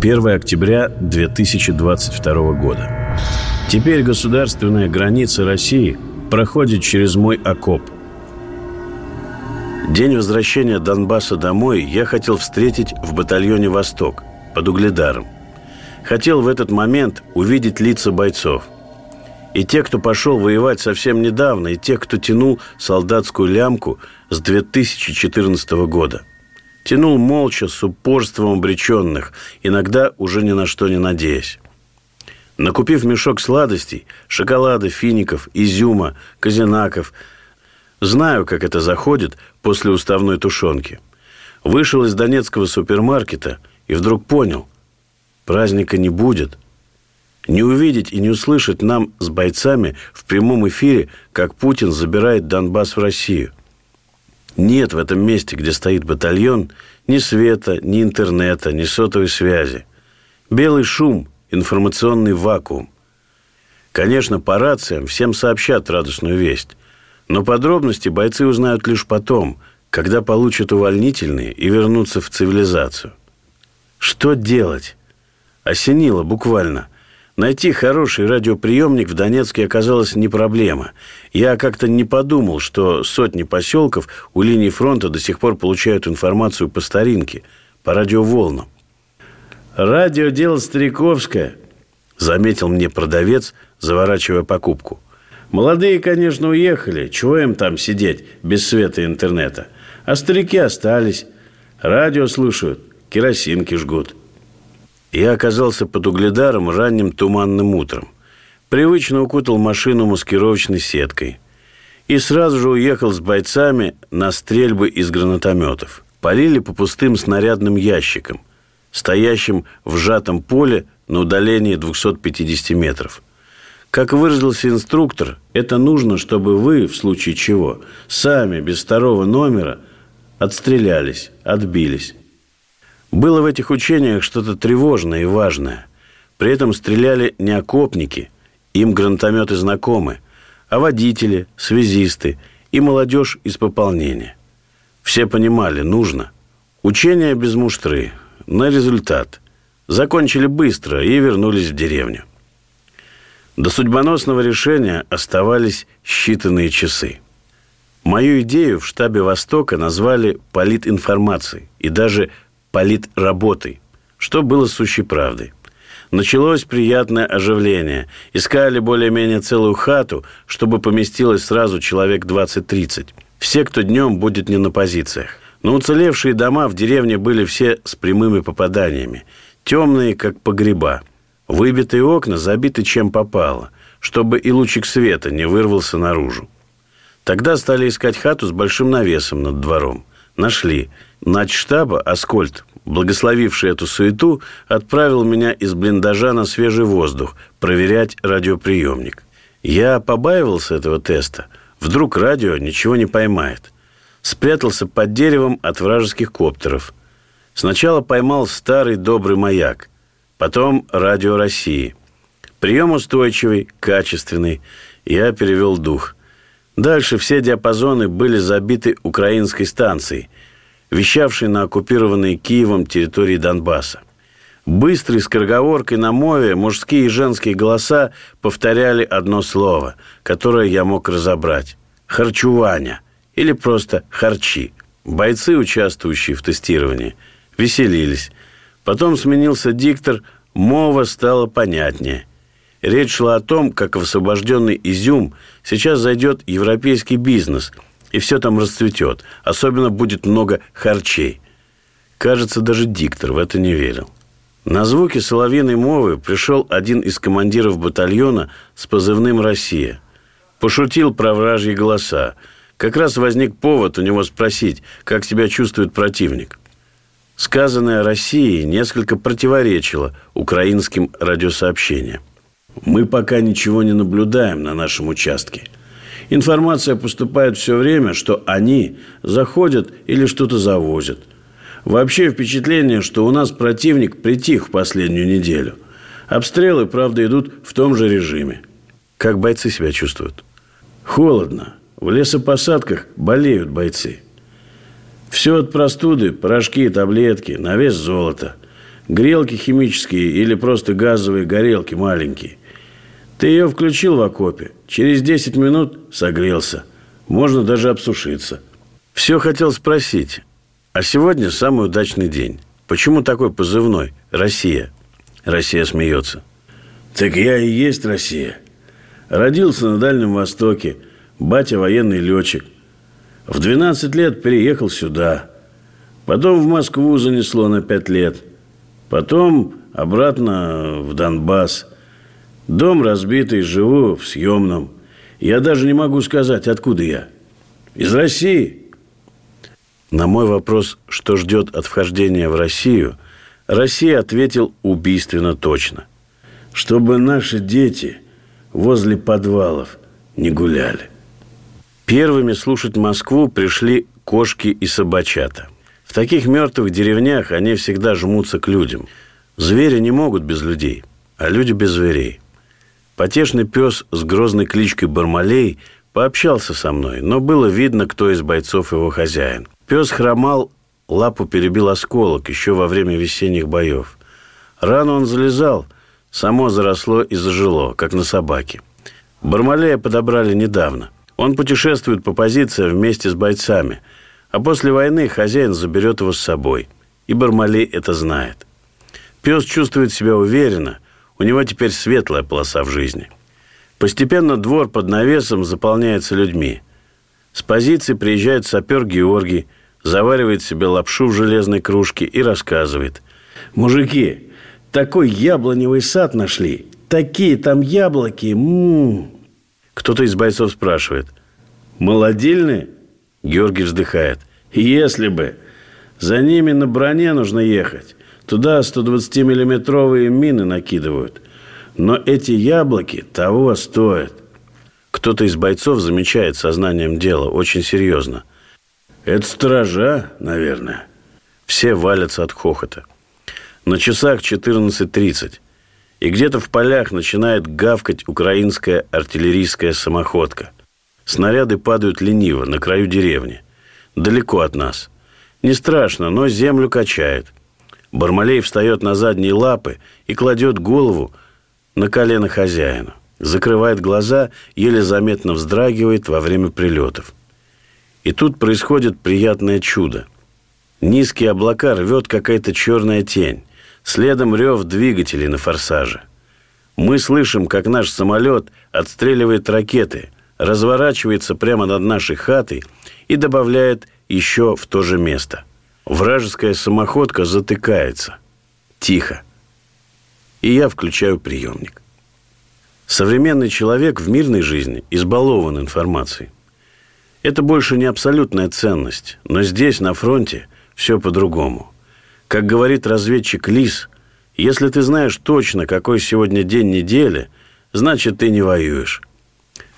1 октября 2022 года. Теперь государственная граница России проходит через мой окоп. День возвращения Донбасса домой я хотел встретить в батальоне «Восток» под Угледаром – Хотел в этот момент увидеть лица бойцов. И те, кто пошел воевать совсем недавно, и те, кто тянул солдатскую лямку с 2014 года. Тянул молча, с упорством обреченных, иногда уже ни на что не надеясь. Накупив мешок сладостей, шоколада, фиников, изюма, казинаков, знаю, как это заходит после уставной тушенки. Вышел из донецкого супермаркета и вдруг понял – Праздника не будет. Не увидеть и не услышать нам с бойцами в прямом эфире, как Путин забирает Донбасс в Россию. Нет в этом месте, где стоит батальон, ни света, ни интернета, ни сотовой связи. Белый шум, информационный вакуум. Конечно, по рациям всем сообщат радостную весть. Но подробности бойцы узнают лишь потом, когда получат увольнительные и вернутся в цивилизацию. Что делать? Осенило буквально. Найти хороший радиоприемник в Донецке оказалось не проблема. Я как-то не подумал, что сотни поселков у линии фронта до сих пор получают информацию по старинке, по радиоволнам. «Радио – дело стариковское», – заметил мне продавец, заворачивая покупку. «Молодые, конечно, уехали. Чего им там сидеть без света и интернета? А старики остались. Радио слушают, керосинки жгут». Я оказался под угледаром ранним туманным утром. Привычно укутал машину маскировочной сеткой. И сразу же уехал с бойцами на стрельбы из гранатометов. Полили по пустым снарядным ящикам, стоящим в сжатом поле на удалении 250 метров. Как выразился инструктор, это нужно, чтобы вы, в случае чего, сами, без второго номера, отстрелялись, отбились. Было в этих учениях что-то тревожное и важное. При этом стреляли не окопники, им гранатометы знакомы, а водители, связисты и молодежь из пополнения. Все понимали, нужно. Учения без муштры, на результат. Закончили быстро и вернулись в деревню. До судьбоносного решения оставались считанные часы. Мою идею в штабе Востока назвали политинформацией и даже политработой, что было сущей правдой. Началось приятное оживление. Искали более-менее целую хату, чтобы поместилось сразу человек 20-30. Все, кто днем будет не на позициях. Но уцелевшие дома в деревне были все с прямыми попаданиями. Темные, как погреба. Выбитые окна забиты чем попало, чтобы и лучик света не вырвался наружу. Тогда стали искать хату с большим навесом над двором. Нашли. Начштаба Аскольд, благословивший эту суету, отправил меня из блиндажа на свежий воздух проверять радиоприемник. Я побаивался этого теста. Вдруг радио ничего не поймает. Спрятался под деревом от вражеских коптеров. Сначала поймал старый добрый маяк, потом радио России. Прием устойчивый, качественный. Я перевел дух – Дальше все диапазоны были забиты украинской станцией, вещавшей на оккупированной Киевом территории Донбасса. Быстрой скороговоркой на мове мужские и женские голоса повторяли одно слово, которое я мог разобрать. «Харчуваня» или просто «харчи». Бойцы, участвующие в тестировании, веселились. Потом сменился диктор, мова стала понятнее. Речь шла о том, как освобожденный изюм сейчас зайдет европейский бизнес, и все там расцветет. Особенно будет много харчей. Кажется, даже диктор в это не верил. На звуки соловьиной мовы пришел один из командиров батальона с позывным «Россия». Пошутил про вражьи голоса. Как раз возник повод у него спросить, как себя чувствует противник. Сказанное России несколько противоречило украинским радиосообщениям. Мы пока ничего не наблюдаем на нашем участке. Информация поступает все время, что они заходят или что-то завозят. Вообще впечатление, что у нас противник притих в последнюю неделю. Обстрелы, правда, идут в том же режиме. Как бойцы себя чувствуют? Холодно. В лесопосадках болеют бойцы. Все от простуды, порошки, таблетки, на вес золота. Грелки химические или просто газовые горелки маленькие. Ты ее включил в окопе. Через 10 минут согрелся. Можно даже обсушиться. Все хотел спросить. А сегодня самый удачный день. Почему такой позывной? Россия. Россия смеется. Так я и есть Россия. Родился на Дальнем Востоке. Батя военный летчик. В 12 лет переехал сюда. Потом в Москву занесло на 5 лет. Потом обратно в Донбасс. Дом разбитый, живу в съемном. Я даже не могу сказать, откуда я. Из России. На мой вопрос, что ждет от вхождения в Россию, Россия ответил убийственно точно. Чтобы наши дети возле подвалов не гуляли. Первыми слушать Москву пришли кошки и собачата. В таких мертвых деревнях они всегда жмутся к людям. Звери не могут без людей, а люди без зверей. Потешный пес с грозной кличкой Бармалей пообщался со мной, но было видно, кто из бойцов его хозяин. Пес хромал, лапу перебил осколок еще во время весенних боев. Рану он залезал, само заросло и зажило, как на собаке. Бармалея подобрали недавно. Он путешествует по позициям вместе с бойцами, а после войны хозяин заберет его с собой. И Бармалей это знает. Пес чувствует себя уверенно – у него теперь светлая полоса в жизни. Постепенно двор под навесом заполняется людьми. С позиции приезжает сапер Георгий, заваривает себе лапшу в железной кружке и рассказывает. «Мужики, такой яблоневый сад нашли. Такие там яблоки. М-м-м». Кто-то из бойцов спрашивает. «Молодильные?» Георгий вздыхает. «Если бы. За ними на броне нужно ехать. Туда 120-миллиметровые мины накидывают. Но эти яблоки того стоят. Кто-то из бойцов замечает сознанием дела очень серьезно. Это стража, наверное. Все валятся от хохота. На часах 14.30. И где-то в полях начинает гавкать украинская артиллерийская самоходка. Снаряды падают лениво на краю деревни. Далеко от нас. Не страшно, но землю качает – Бармалей встает на задние лапы и кладет голову на колено хозяина. Закрывает глаза, еле заметно вздрагивает во время прилетов. И тут происходит приятное чудо. Низкие облака рвет какая-то черная тень. Следом рев двигателей на форсаже. Мы слышим, как наш самолет отстреливает ракеты, разворачивается прямо над нашей хатой и добавляет еще в то же место – Вражеская самоходка затыкается. Тихо. И я включаю приемник. Современный человек в мирной жизни избалован информацией. Это больше не абсолютная ценность, но здесь, на фронте, все по-другому. Как говорит разведчик Лис, если ты знаешь точно, какой сегодня день недели, значит, ты не воюешь.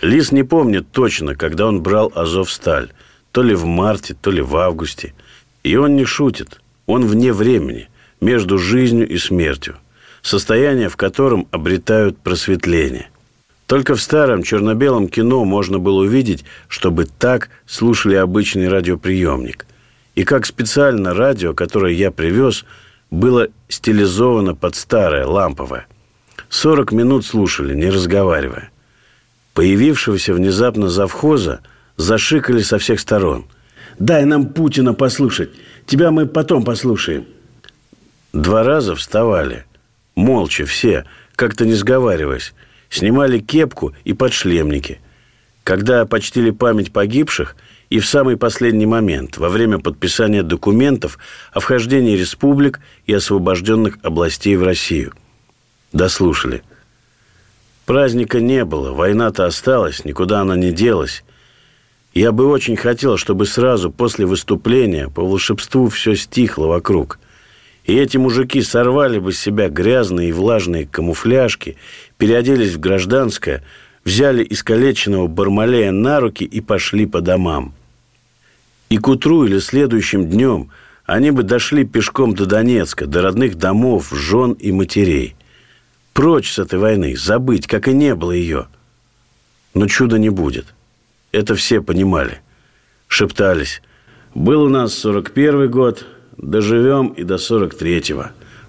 Лис не помнит точно, когда он брал Азов-Сталь, то ли в марте, то ли в августе – и он не шутит. Он вне времени, между жизнью и смертью. Состояние, в котором обретают просветление. Только в старом черно-белом кино можно было увидеть, чтобы так слушали обычный радиоприемник. И как специально радио, которое я привез, было стилизовано под старое, ламповое. 40 минут слушали, не разговаривая. Появившегося внезапно завхоза зашикали со всех сторон – Дай нам Путина послушать. Тебя мы потом послушаем. Два раза вставали. Молча все, как-то не сговариваясь. Снимали кепку и подшлемники. Когда почтили память погибших, и в самый последний момент, во время подписания документов о вхождении республик и освобожденных областей в Россию. Дослушали. Праздника не было, война-то осталась, никуда она не делась. Я бы очень хотел, чтобы сразу после выступления по волшебству все стихло вокруг. И эти мужики сорвали бы с себя грязные и влажные камуфляжки, переоделись в гражданское, взяли искалеченного Бармалея на руки и пошли по домам. И к утру или следующим днем они бы дошли пешком до Донецка, до родных домов, жен и матерей. Прочь с этой войны, забыть, как и не было ее. Но чуда не будет. Это все понимали. Шептались. Был у нас 41 год, доживем и до 43-го.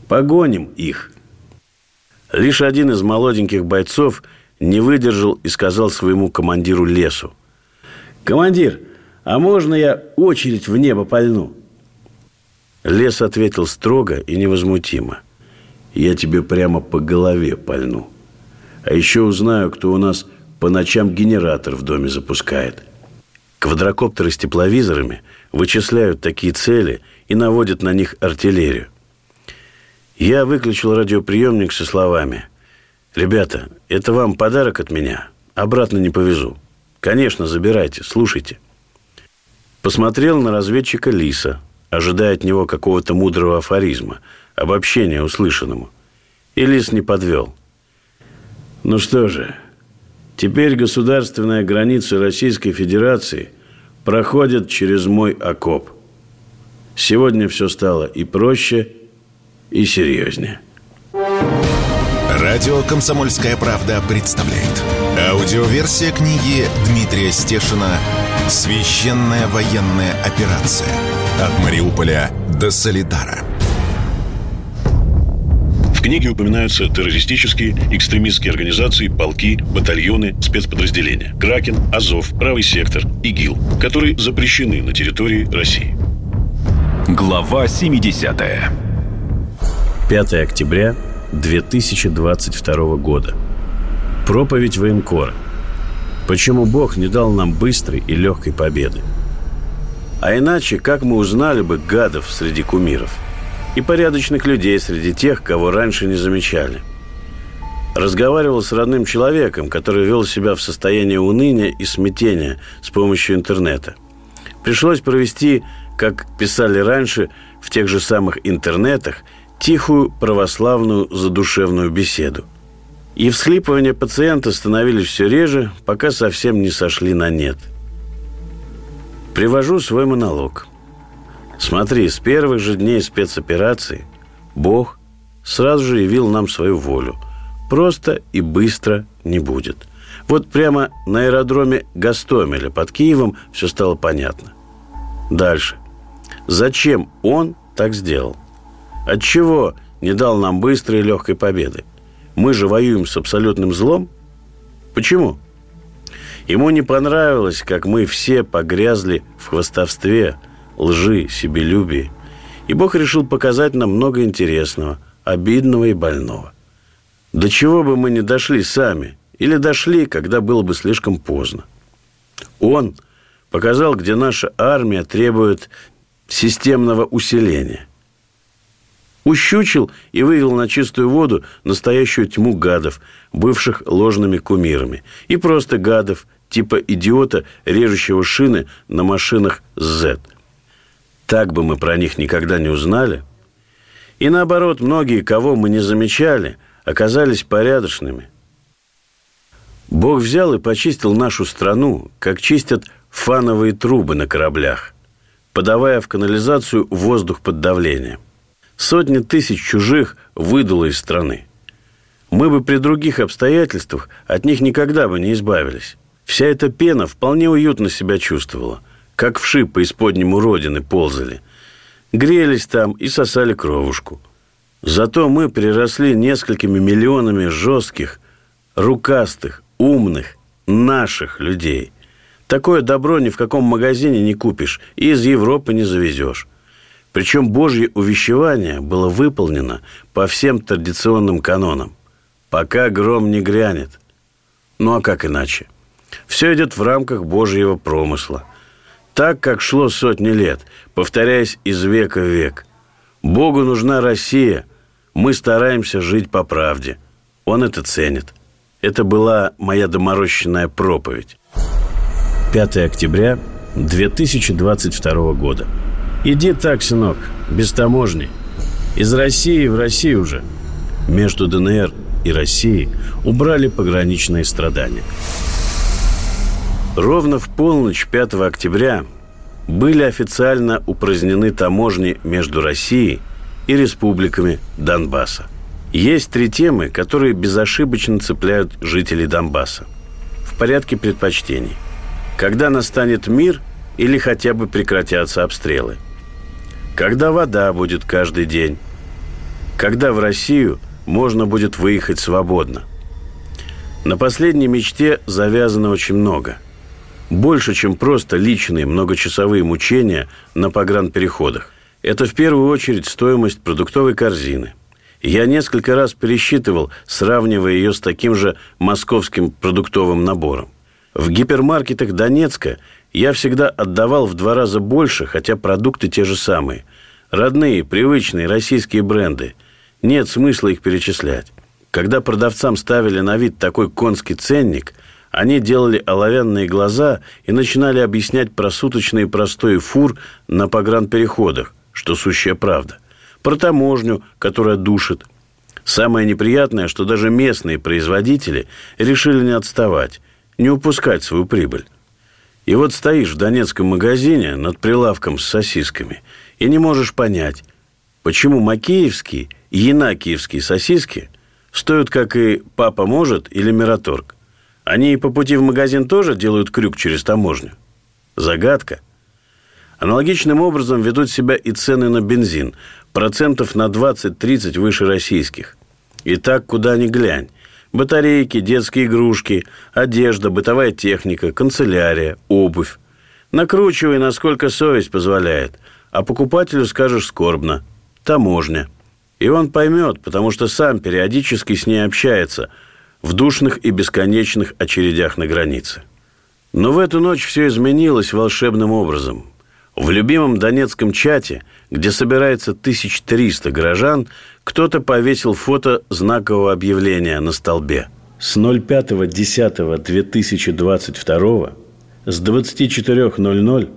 Погоним их. Лишь один из молоденьких бойцов не выдержал и сказал своему командиру лесу. «Командир, а можно я очередь в небо пальну?» Лес ответил строго и невозмутимо. «Я тебе прямо по голове пальну. А еще узнаю, кто у нас по ночам генератор в доме запускает». Квадрокоптеры с тепловизорами вычисляют такие цели и наводят на них артиллерию. Я выключил радиоприемник со словами «Ребята, это вам подарок от меня. Обратно не повезу. Конечно, забирайте, слушайте». Посмотрел на разведчика Лиса, ожидая от него какого-то мудрого афоризма, обобщения услышанному. И Лис не подвел. Ну что же, теперь государственная граница Российской Федерации проходит через мой окоп. Сегодня все стало и проще, и серьезнее. Радио «Комсомольская правда» представляет. Аудиоверсия книги Дмитрия Стешина «Священная военная операция. От Мариуполя до Солидара». Книге упоминаются террористические, экстремистские организации, полки, батальоны, спецподразделения. Кракен, Азов, Правый сектор, ИГИЛ, которые запрещены на территории России. Глава 70 5 октября 2022 года. Проповедь военкора. Почему Бог не дал нам быстрой и легкой победы? А иначе, как мы узнали бы гадов среди кумиров и порядочных людей среди тех, кого раньше не замечали? Разговаривал с родным человеком, который вел себя в состоянии уныния и смятения с помощью интернета. Пришлось провести, как писали раньше, в тех же самых интернетах, тихую православную задушевную беседу. И всхлипывания пациента становились все реже, пока совсем не сошли на нет. Привожу свой монолог. Смотри, с первых же дней спецоперации Бог сразу же явил нам свою волю. Просто и быстро не будет. Вот прямо на аэродроме Гастомеля под Киевом все стало понятно. Дальше. Зачем он так сделал? Отчего не дал нам быстрой и легкой победы? Мы же воюем с абсолютным злом? Почему? Ему не понравилось, как мы все погрязли в хвостовстве, лжи, себелюбии. И Бог решил показать нам много интересного, обидного и больного. До чего бы мы не дошли сами, или дошли, когда было бы слишком поздно. Он показал, где наша армия требует системного усиления – Ущучил и вывел на чистую воду настоящую тьму гадов, бывших ложными кумирами. И просто гадов, типа идиота, режущего шины на машинах Z. Так бы мы про них никогда не узнали. И наоборот, многие, кого мы не замечали, оказались порядочными. Бог взял и почистил нашу страну, как чистят фановые трубы на кораблях, подавая в канализацию воздух под давлением – Сотни тысяч чужих выдуло из страны. Мы бы при других обстоятельствах от них никогда бы не избавились. Вся эта пена вполне уютно себя чувствовала, как вши по исподнему родины ползали. Грелись там и сосали кровушку. Зато мы приросли несколькими миллионами жестких, рукастых, умных, наших людей. Такое добро ни в каком магазине не купишь и из Европы не завезешь. Причем Божье увещевание было выполнено по всем традиционным канонам. Пока гром не грянет. Ну а как иначе? Все идет в рамках Божьего промысла. Так, как шло сотни лет, повторяясь из века в век. Богу нужна Россия. Мы стараемся жить по правде. Он это ценит. Это была моя доморощенная проповедь. 5 октября 2022 года. Иди так, сынок, без таможни. Из России в Россию уже. Между ДНР и Россией убрали пограничные страдания. Ровно в полночь 5 октября были официально упразднены таможни между Россией и республиками Донбасса. Есть три темы, которые безошибочно цепляют жителей Донбасса. В порядке предпочтений. Когда настанет мир или хотя бы прекратятся обстрелы. Когда вода будет каждый день. Когда в Россию можно будет выехать свободно. На последней мечте завязано очень много – больше, чем просто личные многочасовые мучения на погранпереходах. Это в первую очередь стоимость продуктовой корзины. Я несколько раз пересчитывал, сравнивая ее с таким же московским продуктовым набором. В гипермаркетах Донецка я всегда отдавал в два раза больше, хотя продукты те же самые. Родные, привычные российские бренды. Нет смысла их перечислять. Когда продавцам ставили на вид такой конский ценник – они делали оловянные глаза и начинали объяснять про суточные простой фур на погранпереходах, что сущая правда. Про таможню, которая душит. Самое неприятное, что даже местные производители решили не отставать, не упускать свою прибыль. И вот стоишь в донецком магазине над прилавком с сосисками и не можешь понять, почему макеевские и янакиевские сосиски стоят, как и «Папа может» или «Мираторг». Они по пути в магазин тоже делают крюк через таможню? Загадка. Аналогичным образом ведут себя и цены на бензин. Процентов на 20-30 выше российских. И так куда ни глянь. Батарейки, детские игрушки, одежда, бытовая техника, канцелярия, обувь. Накручивай, насколько совесть позволяет. А покупателю скажешь скорбно. Таможня. И он поймет, потому что сам периодически с ней общается – в душных и бесконечных очередях на границе. Но в эту ночь все изменилось волшебным образом. В любимом донецком чате, где собирается 1300 горожан, кто-то повесил фото знакового объявления на столбе. С 05.10.2022 с 24.00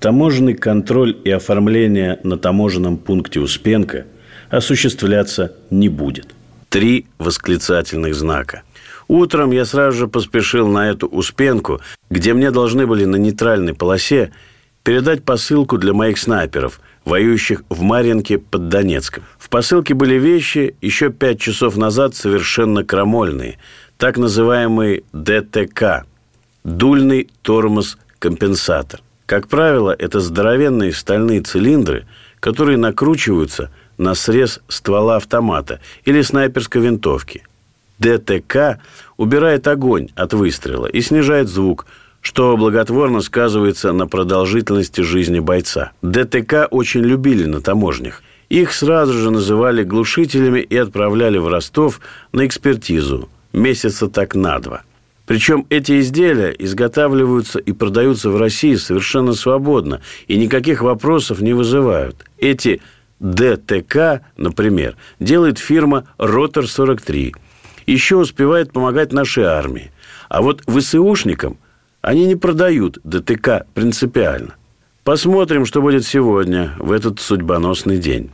таможенный контроль и оформление на таможенном пункте Успенка осуществляться не будет. Три восклицательных знака. Утром я сразу же поспешил на эту Успенку, где мне должны были на нейтральной полосе передать посылку для моих снайперов, воюющих в Марьинке под Донецком. В посылке были вещи, еще пять часов назад совершенно крамольные, так называемый ДТК – дульный тормоз-компенсатор. Как правило, это здоровенные стальные цилиндры, которые накручиваются – на срез ствола автомата или снайперской винтовки. ДТК убирает огонь от выстрела и снижает звук, что благотворно сказывается на продолжительности жизни бойца. ДТК очень любили на таможнях. Их сразу же называли глушителями и отправляли в Ростов на экспертизу месяца так на два. Причем эти изделия изготавливаются и продаются в России совершенно свободно и никаких вопросов не вызывают. Эти ДТК, например, делает фирма «Ротор-43». Еще успевает помогать нашей армии. А вот ВСУшникам они не продают ДТК принципиально. Посмотрим, что будет сегодня, в этот судьбоносный день.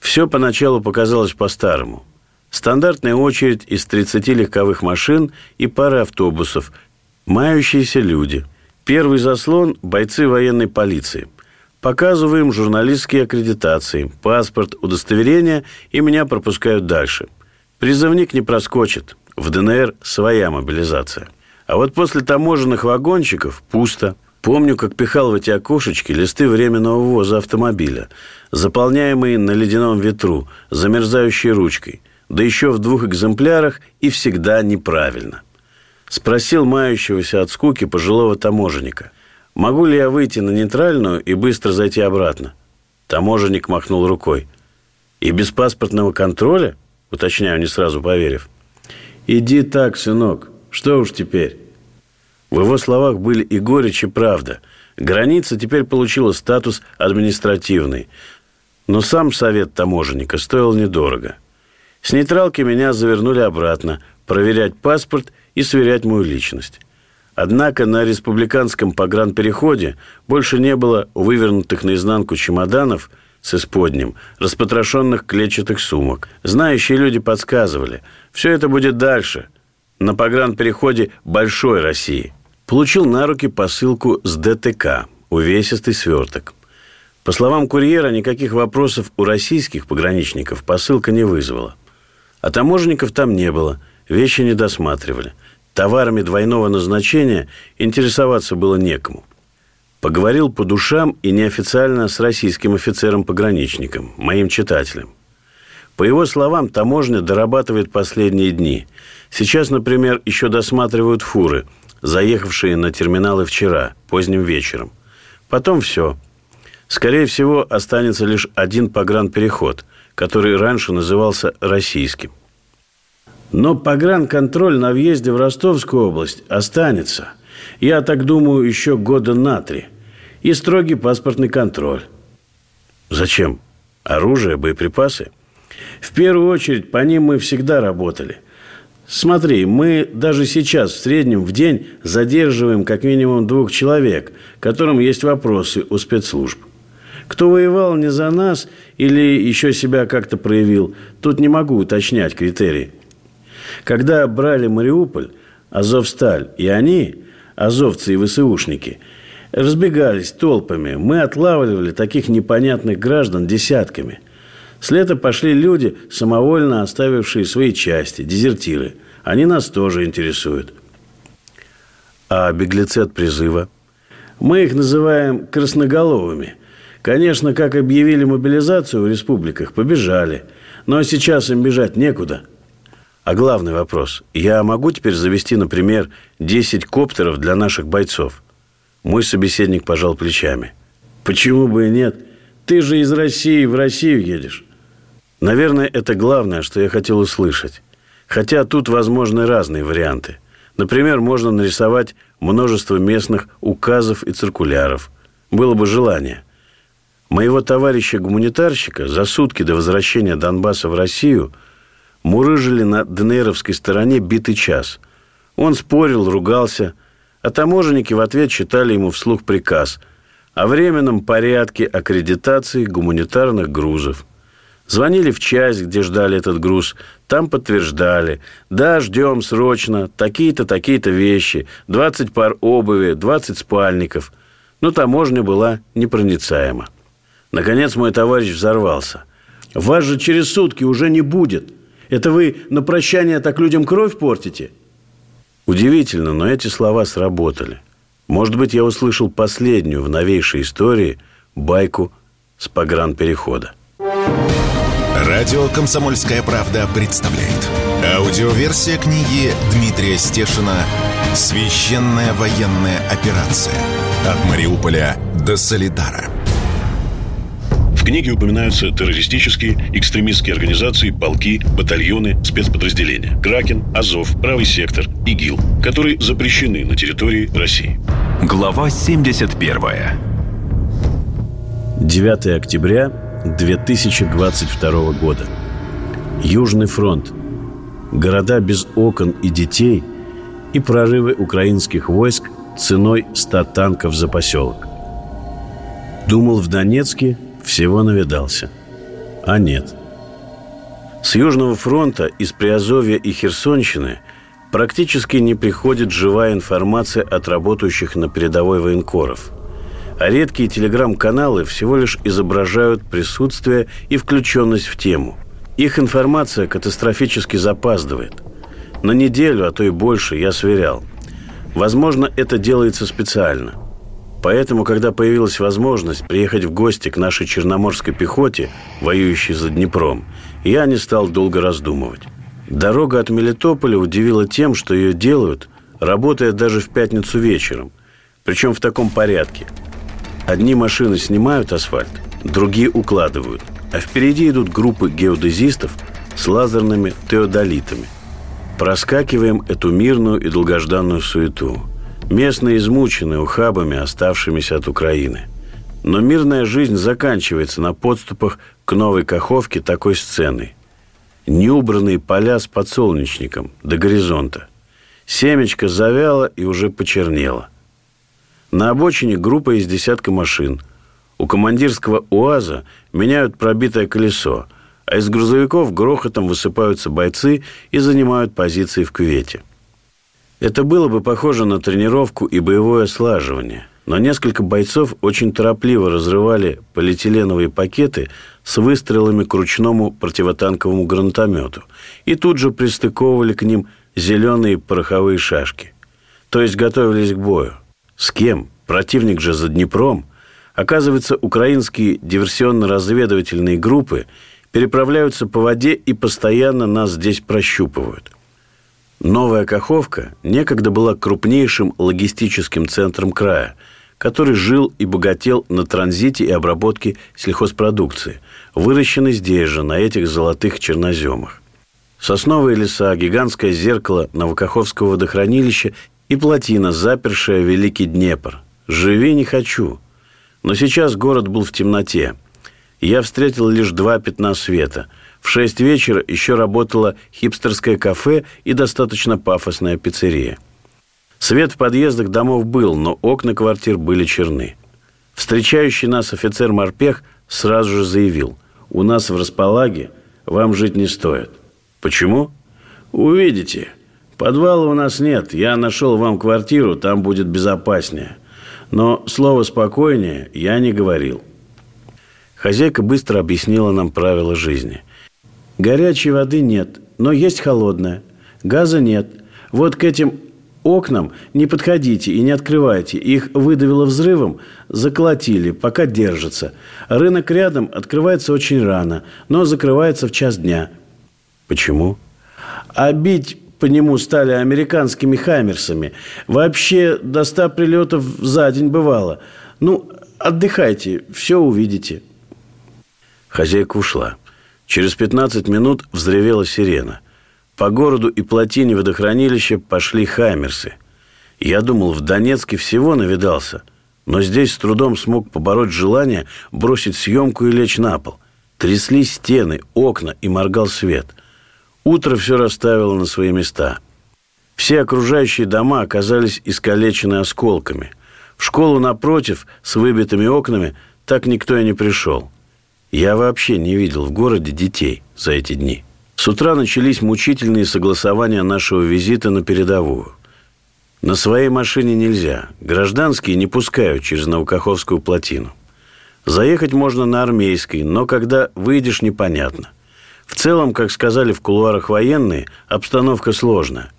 Все поначалу показалось по-старому. Стандартная очередь из 30 легковых машин и пары автобусов, мающиеся люди. Первый заслон – бойцы военной полиции. Показываем журналистские аккредитации, паспорт, удостоверение, и меня пропускают дальше. Призывник не проскочит. В ДНР своя мобилизация. А вот после таможенных вагончиков пусто. Помню, как пихал в эти окошечки листы временного ввоза автомобиля, заполняемые на ледяном ветру, замерзающей ручкой, да еще в двух экземплярах и всегда неправильно. Спросил мающегося от скуки пожилого таможенника – Могу ли я выйти на нейтральную и быстро зайти обратно? Таможенник махнул рукой. И без паспортного контроля? Уточняю, не сразу поверив. Иди так, сынок. Что уж теперь? В его словах были и горечь, и правда. Граница теперь получила статус административный. Но сам совет таможенника стоил недорого. С нейтралки меня завернули обратно, проверять паспорт и сверять мою личность. Однако на республиканском погранпереходе больше не было вывернутых наизнанку чемоданов с исподним, распотрошенных клетчатых сумок. Знающие люди подсказывали, все это будет дальше, на погранпереходе Большой России. Получил на руки посылку с ДТК, увесистый сверток. По словам курьера, никаких вопросов у российских пограничников посылка не вызвала. А таможенников там не было, вещи не досматривали. Товарами двойного назначения интересоваться было некому. Поговорил по душам и неофициально с российским офицером-пограничником, моим читателем. По его словам, таможня дорабатывает последние дни. Сейчас, например, еще досматривают фуры, заехавшие на терминалы вчера, поздним вечером. Потом все – Скорее всего, останется лишь один погранпереход, который раньше назывался российским. Но погранконтроль на въезде в Ростовскую область останется. Я так думаю, еще года на три. И строгий паспортный контроль. Зачем? Оружие, боеприпасы? В первую очередь, по ним мы всегда работали. Смотри, мы даже сейчас в среднем в день задерживаем как минимум двух человек, которым есть вопросы у спецслужб. Кто воевал не за нас или еще себя как-то проявил, тут не могу уточнять критерии. Когда брали Мариуполь, Азовсталь и они, азовцы и ВСУшники, разбегались толпами. Мы отлавливали таких непонятных граждан десятками. С лета пошли люди, самовольно оставившие свои части, дезертиры. Они нас тоже интересуют. А беглецы от призыва? Мы их называем красноголовыми – Конечно, как объявили мобилизацию в республиках, побежали. Но сейчас им бежать некуда. А главный вопрос. Я могу теперь завести, например, 10 коптеров для наших бойцов? Мой собеседник пожал плечами. Почему бы и нет? Ты же из России в Россию едешь. Наверное, это главное, что я хотел услышать. Хотя тут возможны разные варианты. Например, можно нарисовать множество местных указов и циркуляров. Было бы желание – Моего товарища-гуманитарщика за сутки до возвращения Донбасса в Россию мурыжили на ДНРовской стороне битый час. Он спорил, ругался, а таможенники в ответ читали ему вслух приказ о временном порядке аккредитации гуманитарных грузов. Звонили в часть, где ждали этот груз. Там подтверждали. Да, ждем срочно. Такие-то, такие-то вещи. 20 пар обуви, 20 спальников. Но таможня была непроницаема. Наконец мой товарищ взорвался. «Вас же через сутки уже не будет. Это вы на прощание так людям кровь портите?» Удивительно, но эти слова сработали. Может быть, я услышал последнюю в новейшей истории байку с погранперехода. Радио «Комсомольская правда» представляет. Аудиоверсия книги Дмитрия Стешина «Священная военная операция. От Мариуполя до Солидара». В книге упоминаются террористические, экстремистские организации, полки, батальоны, спецподразделения. Кракен, Азов, Правый сектор, ИГИЛ, которые запрещены на территории России. Глава 71. 9 октября 2022 года. Южный фронт. Города без окон и детей и прорывы украинских войск ценой 100 танков за поселок. Думал в Донецке – всего навидался. А нет. С Южного фронта, из Приазовья и Херсонщины практически не приходит живая информация от работающих на передовой военкоров. А редкие телеграм-каналы всего лишь изображают присутствие и включенность в тему. Их информация катастрофически запаздывает. На неделю, а то и больше, я сверял. Возможно, это делается специально – Поэтому, когда появилась возможность приехать в гости к нашей черноморской пехоте, воюющей за Днепром, я не стал долго раздумывать. Дорога от Мелитополя удивила тем, что ее делают, работая даже в пятницу вечером. Причем в таком порядке. Одни машины снимают асфальт, другие укладывают, а впереди идут группы геодезистов с лазерными теодолитами. Проскакиваем эту мирную и долгожданную суету – Местные измучены ухабами, оставшимися от Украины. Но мирная жизнь заканчивается на подступах к новой Каховке такой сценой. Неубранные поля с подсолнечником до горизонта. Семечко завяло и уже почернело. На обочине группа из десятка машин. У командирского УАЗа меняют пробитое колесо, а из грузовиков грохотом высыпаются бойцы и занимают позиции в кювете. Это было бы похоже на тренировку и боевое слаживание, но несколько бойцов очень торопливо разрывали полиэтиленовые пакеты с выстрелами к ручному противотанковому гранатомету и тут же пристыковывали к ним зеленые пороховые шашки. То есть готовились к бою. С кем? Противник же за Днепром. Оказывается, украинские диверсионно-разведывательные группы переправляются по воде и постоянно нас здесь прощупывают. Новая Каховка некогда была крупнейшим логистическим центром края, который жил и богател на транзите и обработке сельхозпродукции, выращенной здесь же, на этих золотых черноземах. Сосновые леса, гигантское зеркало Новокаховского водохранилища и плотина, запершая Великий Днепр. Живи не хочу. Но сейчас город был в темноте. Я встретил лишь два пятна света. В шесть вечера еще работало хипстерское кафе и достаточно пафосная пиццерия. Свет в подъездах домов был, но окна квартир были черны. Встречающий нас офицер-морпех сразу же заявил, «У нас в располаге вам жить не стоит». «Почему?» «Увидите. Подвала у нас нет. Я нашел вам квартиру, там будет безопаснее. Но слово «спокойнее» я не говорил». Хозяйка быстро объяснила нам правила жизни. Горячей воды нет, но есть холодная. Газа нет. Вот к этим окнам не подходите и не открывайте. Их выдавило взрывом, заколотили, пока держится. Рынок рядом открывается очень рано, но закрывается в час дня. Почему? А бить по нему стали американскими «Хаммерсами». Вообще до ста прилетов за день бывало. Ну, отдыхайте, все увидите. Хозяйка ушла. Через 15 минут взревела сирена. По городу и плотине водохранилища пошли «Хаммерсы». Я думал, в Донецке всего навидался, но здесь с трудом смог побороть желание бросить съемку и лечь на пол. Тряслись стены, окна и моргал свет. Утро все расставило на свои места. Все окружающие дома оказались искалечены осколками. В школу напротив, с выбитыми окнами, так никто и не пришел. Я вообще не видел в городе детей за эти дни. С утра начались мучительные согласования нашего визита на передовую. На своей машине нельзя. Гражданские не пускают через Наукаховскую плотину. Заехать можно на армейской, но когда выйдешь, непонятно. В целом, как сказали в кулуарах военные, обстановка сложная.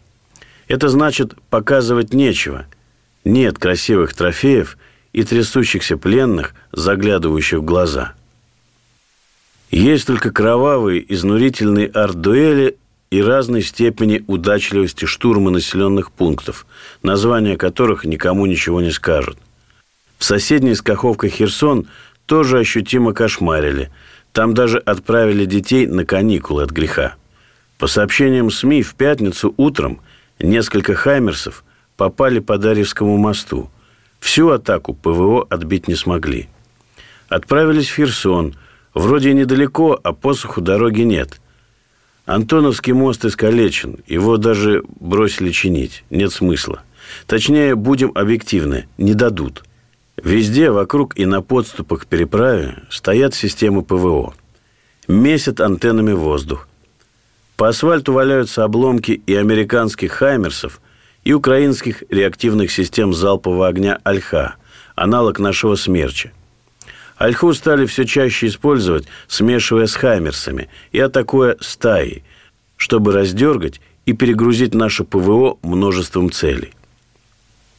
Это значит, показывать нечего. Нет красивых трофеев и трясущихся пленных, заглядывающих в глаза – есть только кровавые, изнурительные арт-дуэли и разной степени удачливости штурма населенных пунктов, названия которых никому ничего не скажут. В соседней с Каховкой Херсон тоже ощутимо кошмарили. Там даже отправили детей на каникулы от греха. По сообщениям СМИ, в пятницу утром несколько «Хаймерсов» попали по Дарьевскому мосту. Всю атаку ПВО отбить не смогли. Отправились в Херсон – Вроде недалеко, а посуху дороги нет. Антоновский мост искалечен, его даже бросили чинить. Нет смысла. Точнее, будем объективны, не дадут. Везде, вокруг и на подступах к переправе стоят системы ПВО. Месят антеннами воздух. По асфальту валяются обломки и американских «Хаймерсов», и украинских реактивных систем залпового огня «Альха», аналог нашего «Смерча». Альху стали все чаще использовать, смешивая с хаймерсами и атакуя стаей, чтобы раздергать и перегрузить наше ПВО множеством целей.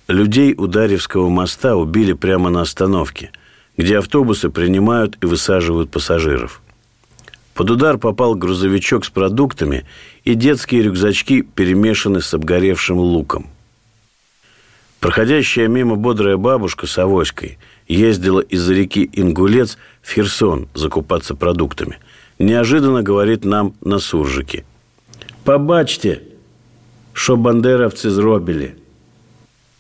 Людей у Дарьевского моста убили прямо на остановке, где автобусы принимают и высаживают пассажиров. Под удар попал грузовичок с продуктами, и детские рюкзачки перемешаны с обгоревшим луком. Проходящая мимо бодрая бабушка с авоськой – ездила из реки Ингулец в Херсон закупаться продуктами. Неожиданно говорит нам на суржике. «Побачьте, что бандеровцы зробили».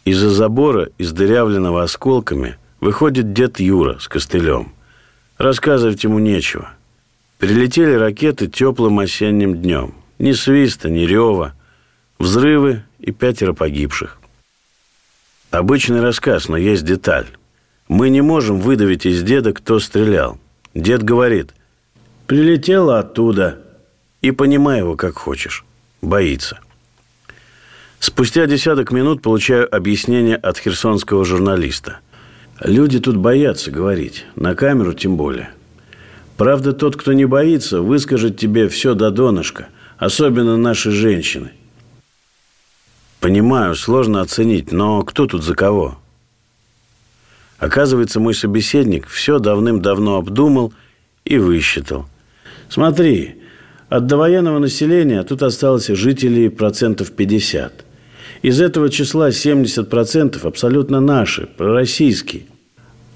Из-за забора, издырявленного осколками, выходит дед Юра с костылем. Рассказывать ему нечего. Прилетели ракеты теплым осенним днем. Ни свиста, ни рева. Взрывы и пятеро погибших. Обычный рассказ, но есть деталь. Мы не можем выдавить из деда, кто стрелял. Дед говорит, прилетело оттуда. И понимай его как хочешь. Боится. Спустя десяток минут получаю объяснение от херсонского журналиста. Люди тут боятся говорить, на камеру тем более. Правда, тот, кто не боится, выскажет тебе все до донышка, особенно наши женщины. Понимаю, сложно оценить, но кто тут за кого? Оказывается, мой собеседник все давным-давно обдумал и высчитал. Смотри, от довоенного населения тут осталось жителей процентов 50. Из этого числа 70% абсолютно наши, пророссийские.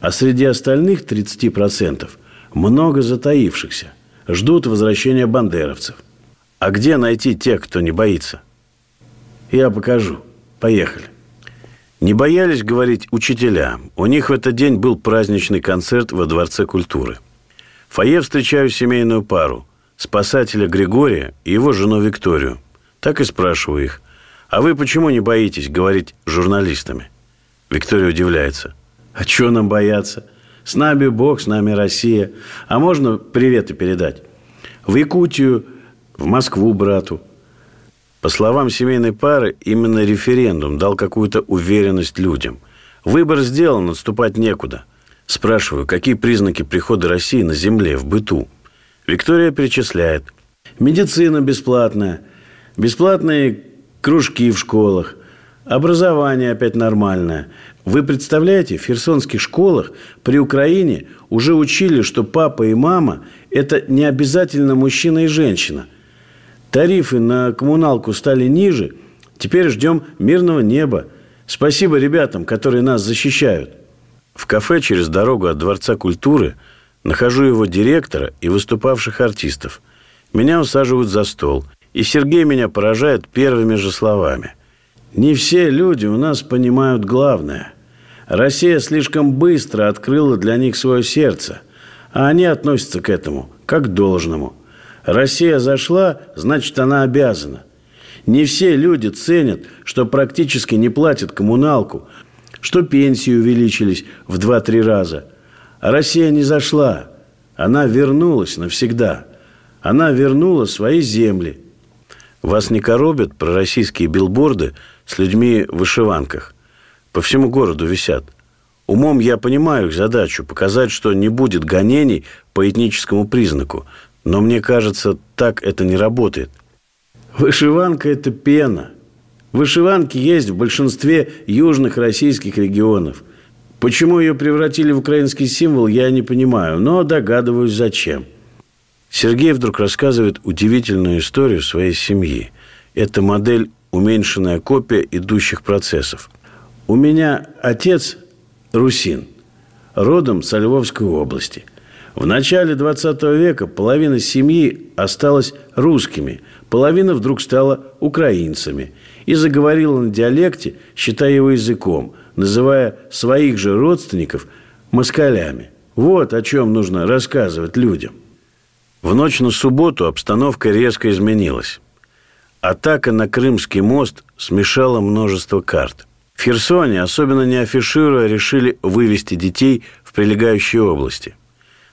А среди остальных 30% много затаившихся. Ждут возвращения бандеровцев. А где найти тех, кто не боится? Я покажу. Поехали. Не боялись говорить учителя. У них в этот день был праздничный концерт во Дворце культуры. В фойе встречаю семейную пару. Спасателя Григория и его жену Викторию. Так и спрашиваю их. А вы почему не боитесь говорить журналистами? Виктория удивляется. А что нам бояться? С нами Бог, с нами Россия. А можно приветы передать? В Якутию, в Москву брату – по словам семейной пары, именно референдум дал какую-то уверенность людям. Выбор сделан, отступать некуда. Спрашиваю, какие признаки прихода России на земле, в быту? Виктория перечисляет. Медицина бесплатная, бесплатные кружки в школах, образование опять нормальное. Вы представляете, в херсонских школах при Украине уже учили, что папа и мама – это не обязательно мужчина и женщина – Тарифы на коммуналку стали ниже. Теперь ждем мирного неба. Спасибо ребятам, которые нас защищают. В кафе через дорогу от Дворца культуры нахожу его директора и выступавших артистов. Меня усаживают за стол. И Сергей меня поражает первыми же словами. Не все люди у нас понимают главное. Россия слишком быстро открыла для них свое сердце, а они относятся к этому как к должному – Россия зашла, значит, она обязана. Не все люди ценят, что практически не платят коммуналку, что пенсии увеличились в 2-3 раза. А Россия не зашла. Она вернулась навсегда. Она вернула свои земли. Вас не коробят пророссийские билборды с людьми в вышиванках? По всему городу висят. Умом я понимаю их задачу – показать, что не будет гонений по этническому признаку. Но мне кажется, так это не работает. Вышиванка – это пена. Вышиванки есть в большинстве южных российских регионов. Почему ее превратили в украинский символ, я не понимаю, но догадываюсь, зачем. Сергей вдруг рассказывает удивительную историю своей семьи. Это модель уменьшенная копия идущих процессов. У меня отец русин, родом со Львовской области – в начале 20 века половина семьи осталась русскими, половина вдруг стала украинцами и заговорила на диалекте, считая его языком, называя своих же родственников москалями. Вот о чем нужно рассказывать людям. В ночь на субботу обстановка резко изменилась. Атака на Крымский мост смешала множество карт. В Херсоне, особенно не афишируя, решили вывести детей в прилегающие области.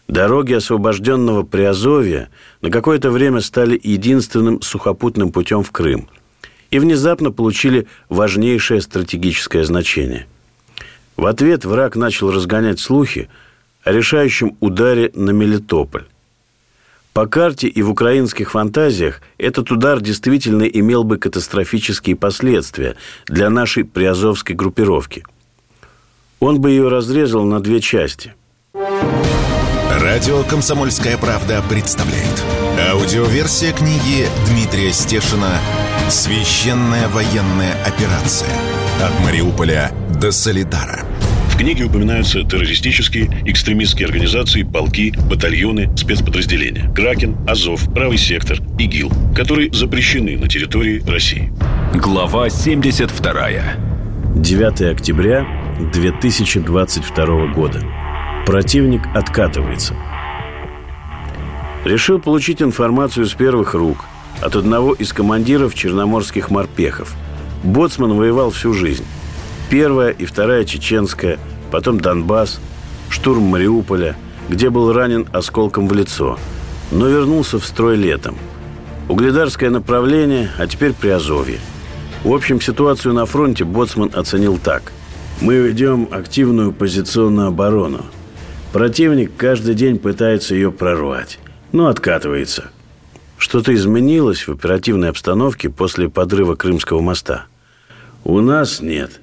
Дороги освобожденного Приазовья на какое-то время стали единственным сухопутным путем в Крым и внезапно получили важнейшее стратегическое значение. В ответ враг начал разгонять слухи о решающем ударе на Мелитополь. По карте и в украинских фантазиях этот удар действительно имел бы катастрофические последствия для нашей приазовской группировки. Он бы ее разрезал на две части – Радио «Комсомольская правда» представляет. Аудиоверсия книги Дмитрия Стешина «Священная военная операция. От Мариуполя до Солидара». В книге упоминаются террористические, экстремистские организации, полки, батальоны, спецподразделения. Кракен, Азов, Правый сектор, ИГИЛ, которые запрещены на территории России. Глава 72. 9 октября 2022 года. Противник откатывается. Решил получить информацию с первых рук от одного из командиров черноморских морпехов. Боцман воевал всю жизнь. Первая и вторая чеченская, потом Донбасс, штурм Мариуполя, где был ранен осколком в лицо, но вернулся в строй летом. Угледарское направление, а теперь Приазовье. В общем, ситуацию на фронте Боцман оценил так. Мы ведем активную позиционную оборону. Противник каждый день пытается ее прорвать, но откатывается. Что-то изменилось в оперативной обстановке после подрыва Крымского моста? У нас нет.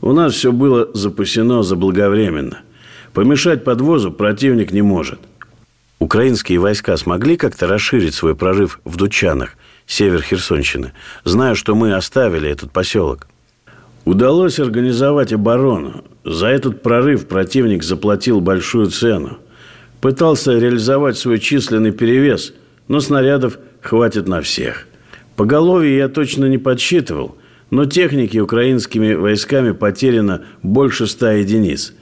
У нас все было запасено заблаговременно. Помешать подвозу противник не может. Украинские войска смогли как-то расширить свой прорыв в Дучанах, север Херсонщины, зная, что мы оставили этот поселок? Удалось организовать оборону. За этот прорыв противник заплатил большую цену. Пытался реализовать свой численный перевес, но снарядов хватит на всех. Поголовье я точно не подсчитывал, но техники украинскими войсками потеряно больше ста единиц.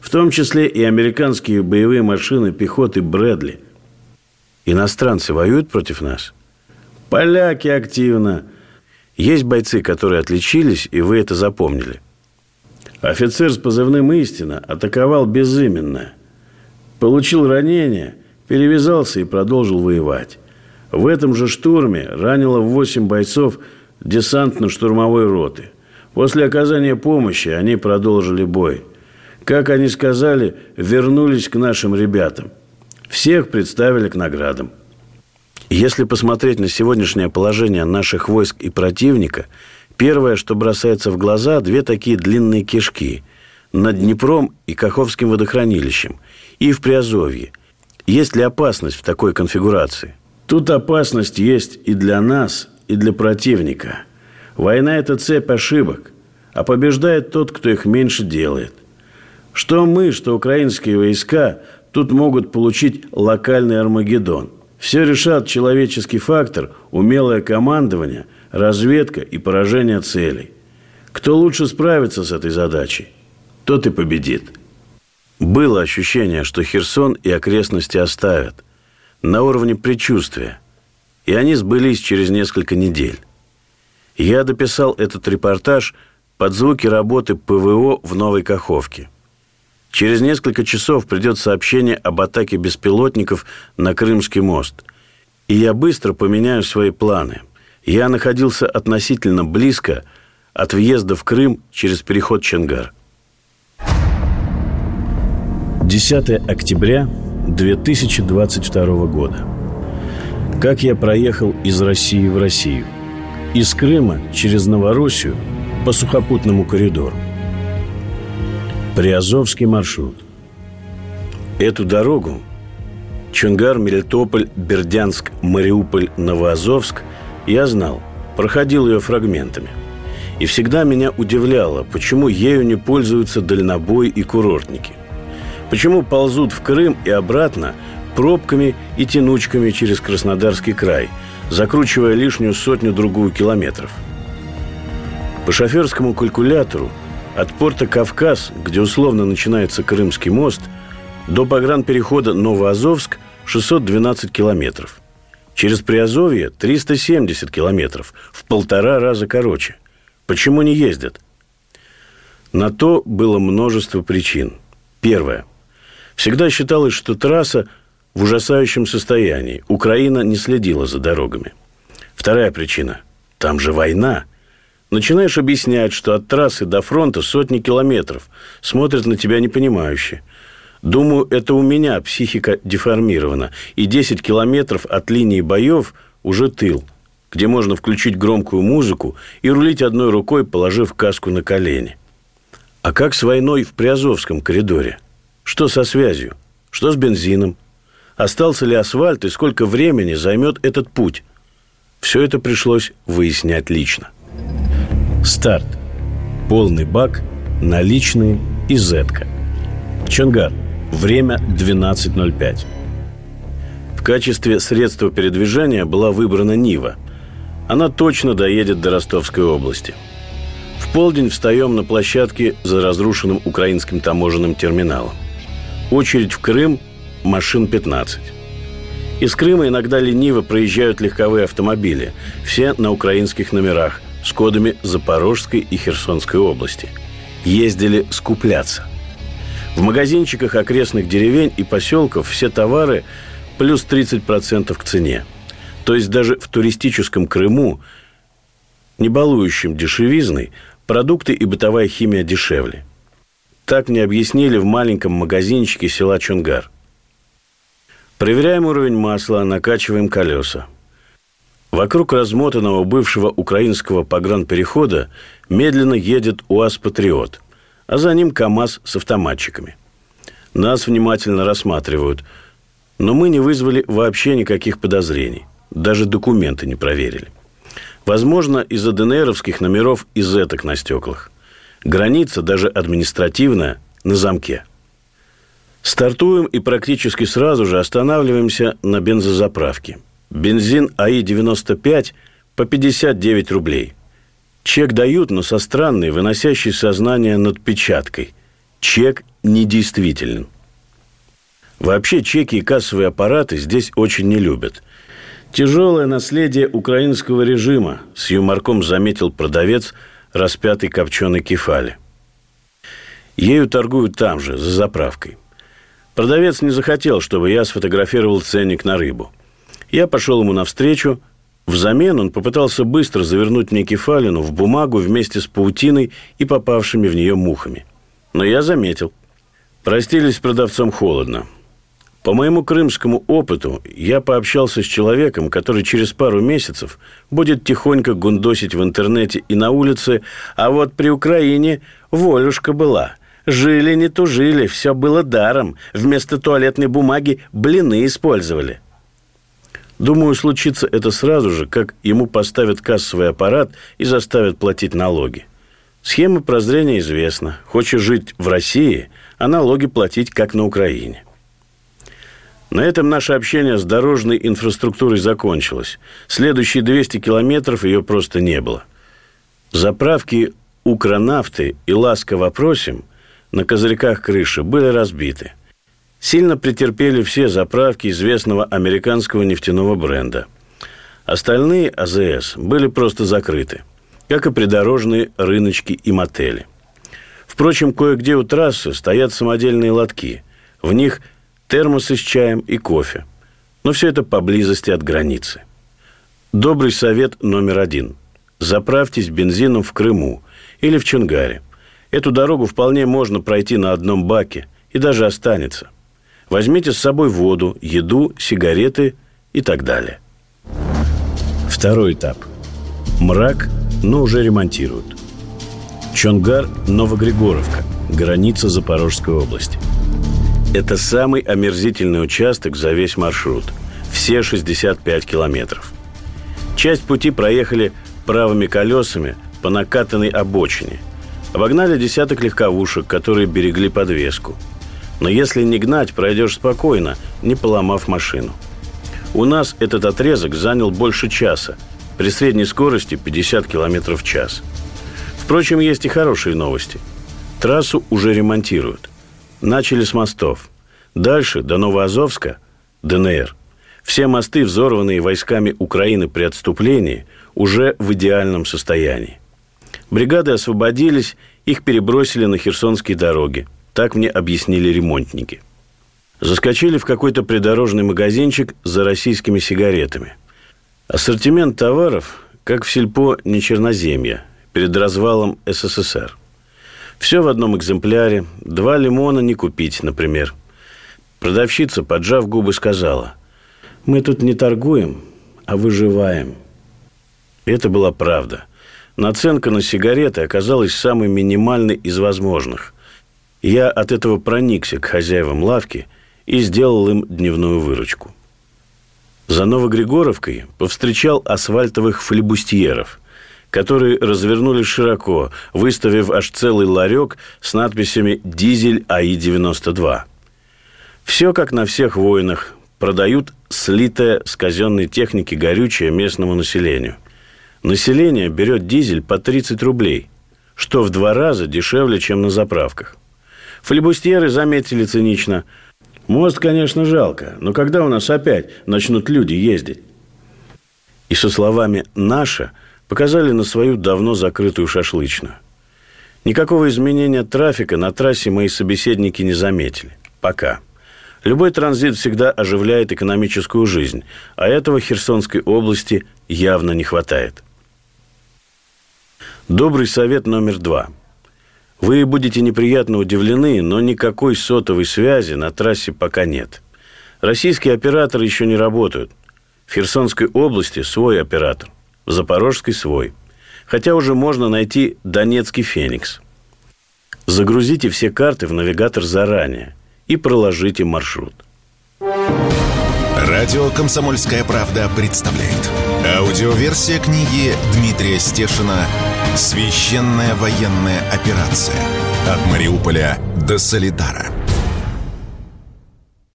В том числе и американские боевые машины пехоты «Брэдли». Иностранцы воюют против нас? Поляки активно – есть бойцы, которые отличились, и вы это запомнили. Офицер с позывным «Истина» атаковал безыменно. Получил ранение, перевязался и продолжил воевать. В этом же штурме ранило 8 бойцов десантно-штурмовой роты. После оказания помощи они продолжили бой. Как они сказали, вернулись к нашим ребятам. Всех представили к наградам. Если посмотреть на сегодняшнее положение наших войск и противника, первое, что бросается в глаза, две такие длинные кишки над Днепром и Каховским водохранилищем и в Приазовье. Есть ли опасность в такой конфигурации? Тут опасность есть и для нас, и для противника. Война – это цепь ошибок, а побеждает тот, кто их меньше делает. Что мы, что украинские войска тут могут получить локальный Армагеддон. Все решат человеческий фактор, умелое командование, разведка и поражение целей. Кто лучше справится с этой задачей, тот и победит. Было ощущение, что Херсон и окрестности оставят. На уровне предчувствия. И они сбылись через несколько недель. Я дописал этот репортаж под звуки работы ПВО в Новой Каховке – Через несколько часов придет сообщение об атаке беспилотников на Крымский мост. И я быстро поменяю свои планы. Я находился относительно близко от въезда в Крым через переход Ченгар. 10 октября 2022 года. Как я проехал из России в Россию. Из Крыма через Новороссию по сухопутному коридору. Приазовский маршрут. Эту дорогу Чунгар, Мелитополь, Бердянск, Мариуполь, Новоазовск я знал, проходил ее фрагментами. И всегда меня удивляло, почему ею не пользуются дальнобой и курортники. Почему ползут в Крым и обратно пробками и тянучками через Краснодарский край, закручивая лишнюю сотню-другую километров. По шоферскому калькулятору – от порта Кавказ, где условно начинается Крымский мост, до погранперехода Новоазовск 612 километров. Через Приазовье 370 километров, в полтора раза короче. Почему не ездят? На то было множество причин. Первое. Всегда считалось, что трасса в ужасающем состоянии. Украина не следила за дорогами. Вторая причина. Там же война – Начинаешь объяснять, что от трассы до фронта сотни километров. Смотрят на тебя непонимающе. Думаю, это у меня психика деформирована. И 10 километров от линии боев уже тыл, где можно включить громкую музыку и рулить одной рукой, положив каску на колени. А как с войной в Приазовском коридоре? Что со связью? Что с бензином? Остался ли асфальт и сколько времени займет этот путь? Все это пришлось выяснять лично. Старт. Полный бак, наличные и зетка. Чонгар. Время 12.05. В качестве средства передвижения была выбрана Нива. Она точно доедет до Ростовской области. В полдень встаем на площадке за разрушенным украинским таможенным терминалом. Очередь в Крым – машин 15. Из Крыма иногда лениво проезжают легковые автомобили, все на украинских номерах, с кодами Запорожской и Херсонской области. Ездили скупляться. В магазинчиках окрестных деревень и поселков все товары плюс 30% к цене. То есть даже в туристическом Крыму, не балующем дешевизной, продукты и бытовая химия дешевле. Так мне объяснили в маленьком магазинчике села Чунгар. Проверяем уровень масла, накачиваем колеса. Вокруг размотанного бывшего украинского погранперехода медленно едет УАЗ-патриот, а за ним КАМАЗ с автоматчиками. Нас внимательно рассматривают, но мы не вызвали вообще никаких подозрений. Даже документы не проверили. Возможно, из-за ДНРовских номеров и зеток на стеклах. Граница, даже административная, на замке. Стартуем и практически сразу же останавливаемся на бензозаправке. Бензин АИ-95 по 59 рублей. Чек дают, но со странной, выносящей сознание над печаткой. Чек недействителен. Вообще чеки и кассовые аппараты здесь очень не любят. Тяжелое наследие украинского режима, с юморком заметил продавец распятый копченой кефали. Ею торгуют там же, за заправкой. Продавец не захотел, чтобы я сфотографировал ценник на рыбу. Я пошел ему навстречу. Взамен он попытался быстро завернуть мне кефалину в бумагу вместе с паутиной и попавшими в нее мухами. Но я заметил. Простились с продавцом холодно. По моему крымскому опыту я пообщался с человеком, который через пару месяцев будет тихонько гундосить в интернете и на улице, а вот при Украине волюшка была. Жили не тужили, все было даром. Вместо туалетной бумаги блины использовали. Думаю, случится это сразу же, как ему поставят кассовый аппарат и заставят платить налоги. Схема прозрения известна. Хочешь жить в России, а налоги платить, как на Украине. На этом наше общение с дорожной инфраструктурой закончилось. Следующие 200 километров ее просто не было. Заправки «Укронавты» и «Ласково просим» на козырьках крыши были разбиты. Сильно претерпели все заправки известного американского нефтяного бренда. Остальные АЗС были просто закрыты, как и придорожные рыночки и мотели. Впрочем, кое-где у трассы стоят самодельные лотки. В них – термосы с чаем и кофе. Но все это поблизости от границы. Добрый совет номер один. Заправьтесь бензином в Крыму или в Чунгаре. Эту дорогу вполне можно пройти на одном баке и даже останется. Возьмите с собой воду, еду, сигареты и так далее. Второй этап. Мрак, но уже ремонтируют. Чонгар, Новогригоровка, граница Запорожской области – это самый омерзительный участок за весь маршрут. Все 65 километров. Часть пути проехали правыми колесами по накатанной обочине. Обогнали десяток легковушек, которые берегли подвеску. Но если не гнать, пройдешь спокойно, не поломав машину. У нас этот отрезок занял больше часа, при средней скорости 50 км в час. Впрочем, есть и хорошие новости. Трассу уже ремонтируют – Начали с мостов. Дальше, до Новоазовска, ДНР. Все мосты, взорванные войсками Украины при отступлении, уже в идеальном состоянии. Бригады освободились, их перебросили на херсонские дороги. Так мне объяснили ремонтники. Заскочили в какой-то придорожный магазинчик за российскими сигаретами. Ассортимент товаров, как в сельпо не черноземья, перед развалом СССР – все в одном экземпляре. Два лимона не купить, например. Продавщица, поджав губы, сказала, «Мы тут не торгуем, а выживаем». Это была правда. Наценка на сигареты оказалась самой минимальной из возможных. Я от этого проникся к хозяевам лавки и сделал им дневную выручку. За Новогригоровкой повстречал асфальтовых флебустьеров – которые развернулись широко, выставив аж целый ларек с надписями «Дизель АИ-92». Все как на всех войнах. Продают слитое с казенной техники горючее местному населению. Население берет дизель по 30 рублей, что в два раза дешевле, чем на заправках. Флебустьеры заметили цинично. Мост, конечно, жалко, но когда у нас опять начнут люди ездить? И со словами «наша» показали на свою давно закрытую шашлычную. Никакого изменения трафика на трассе мои собеседники не заметили. Пока. Любой транзит всегда оживляет экономическую жизнь, а этого Херсонской области явно не хватает. Добрый совет номер два. Вы будете неприятно удивлены, но никакой сотовой связи на трассе пока нет. Российские операторы еще не работают. В Херсонской области свой оператор, в Запорожской свой. Хотя уже можно найти Донецкий «Феникс». Загрузите все карты в навигатор заранее и проложите маршрут. Радио «Комсомольская правда» представляет. Аудиоверсия книги Дмитрия Стешина «Священная военная операция. От Мариуполя до Солидара».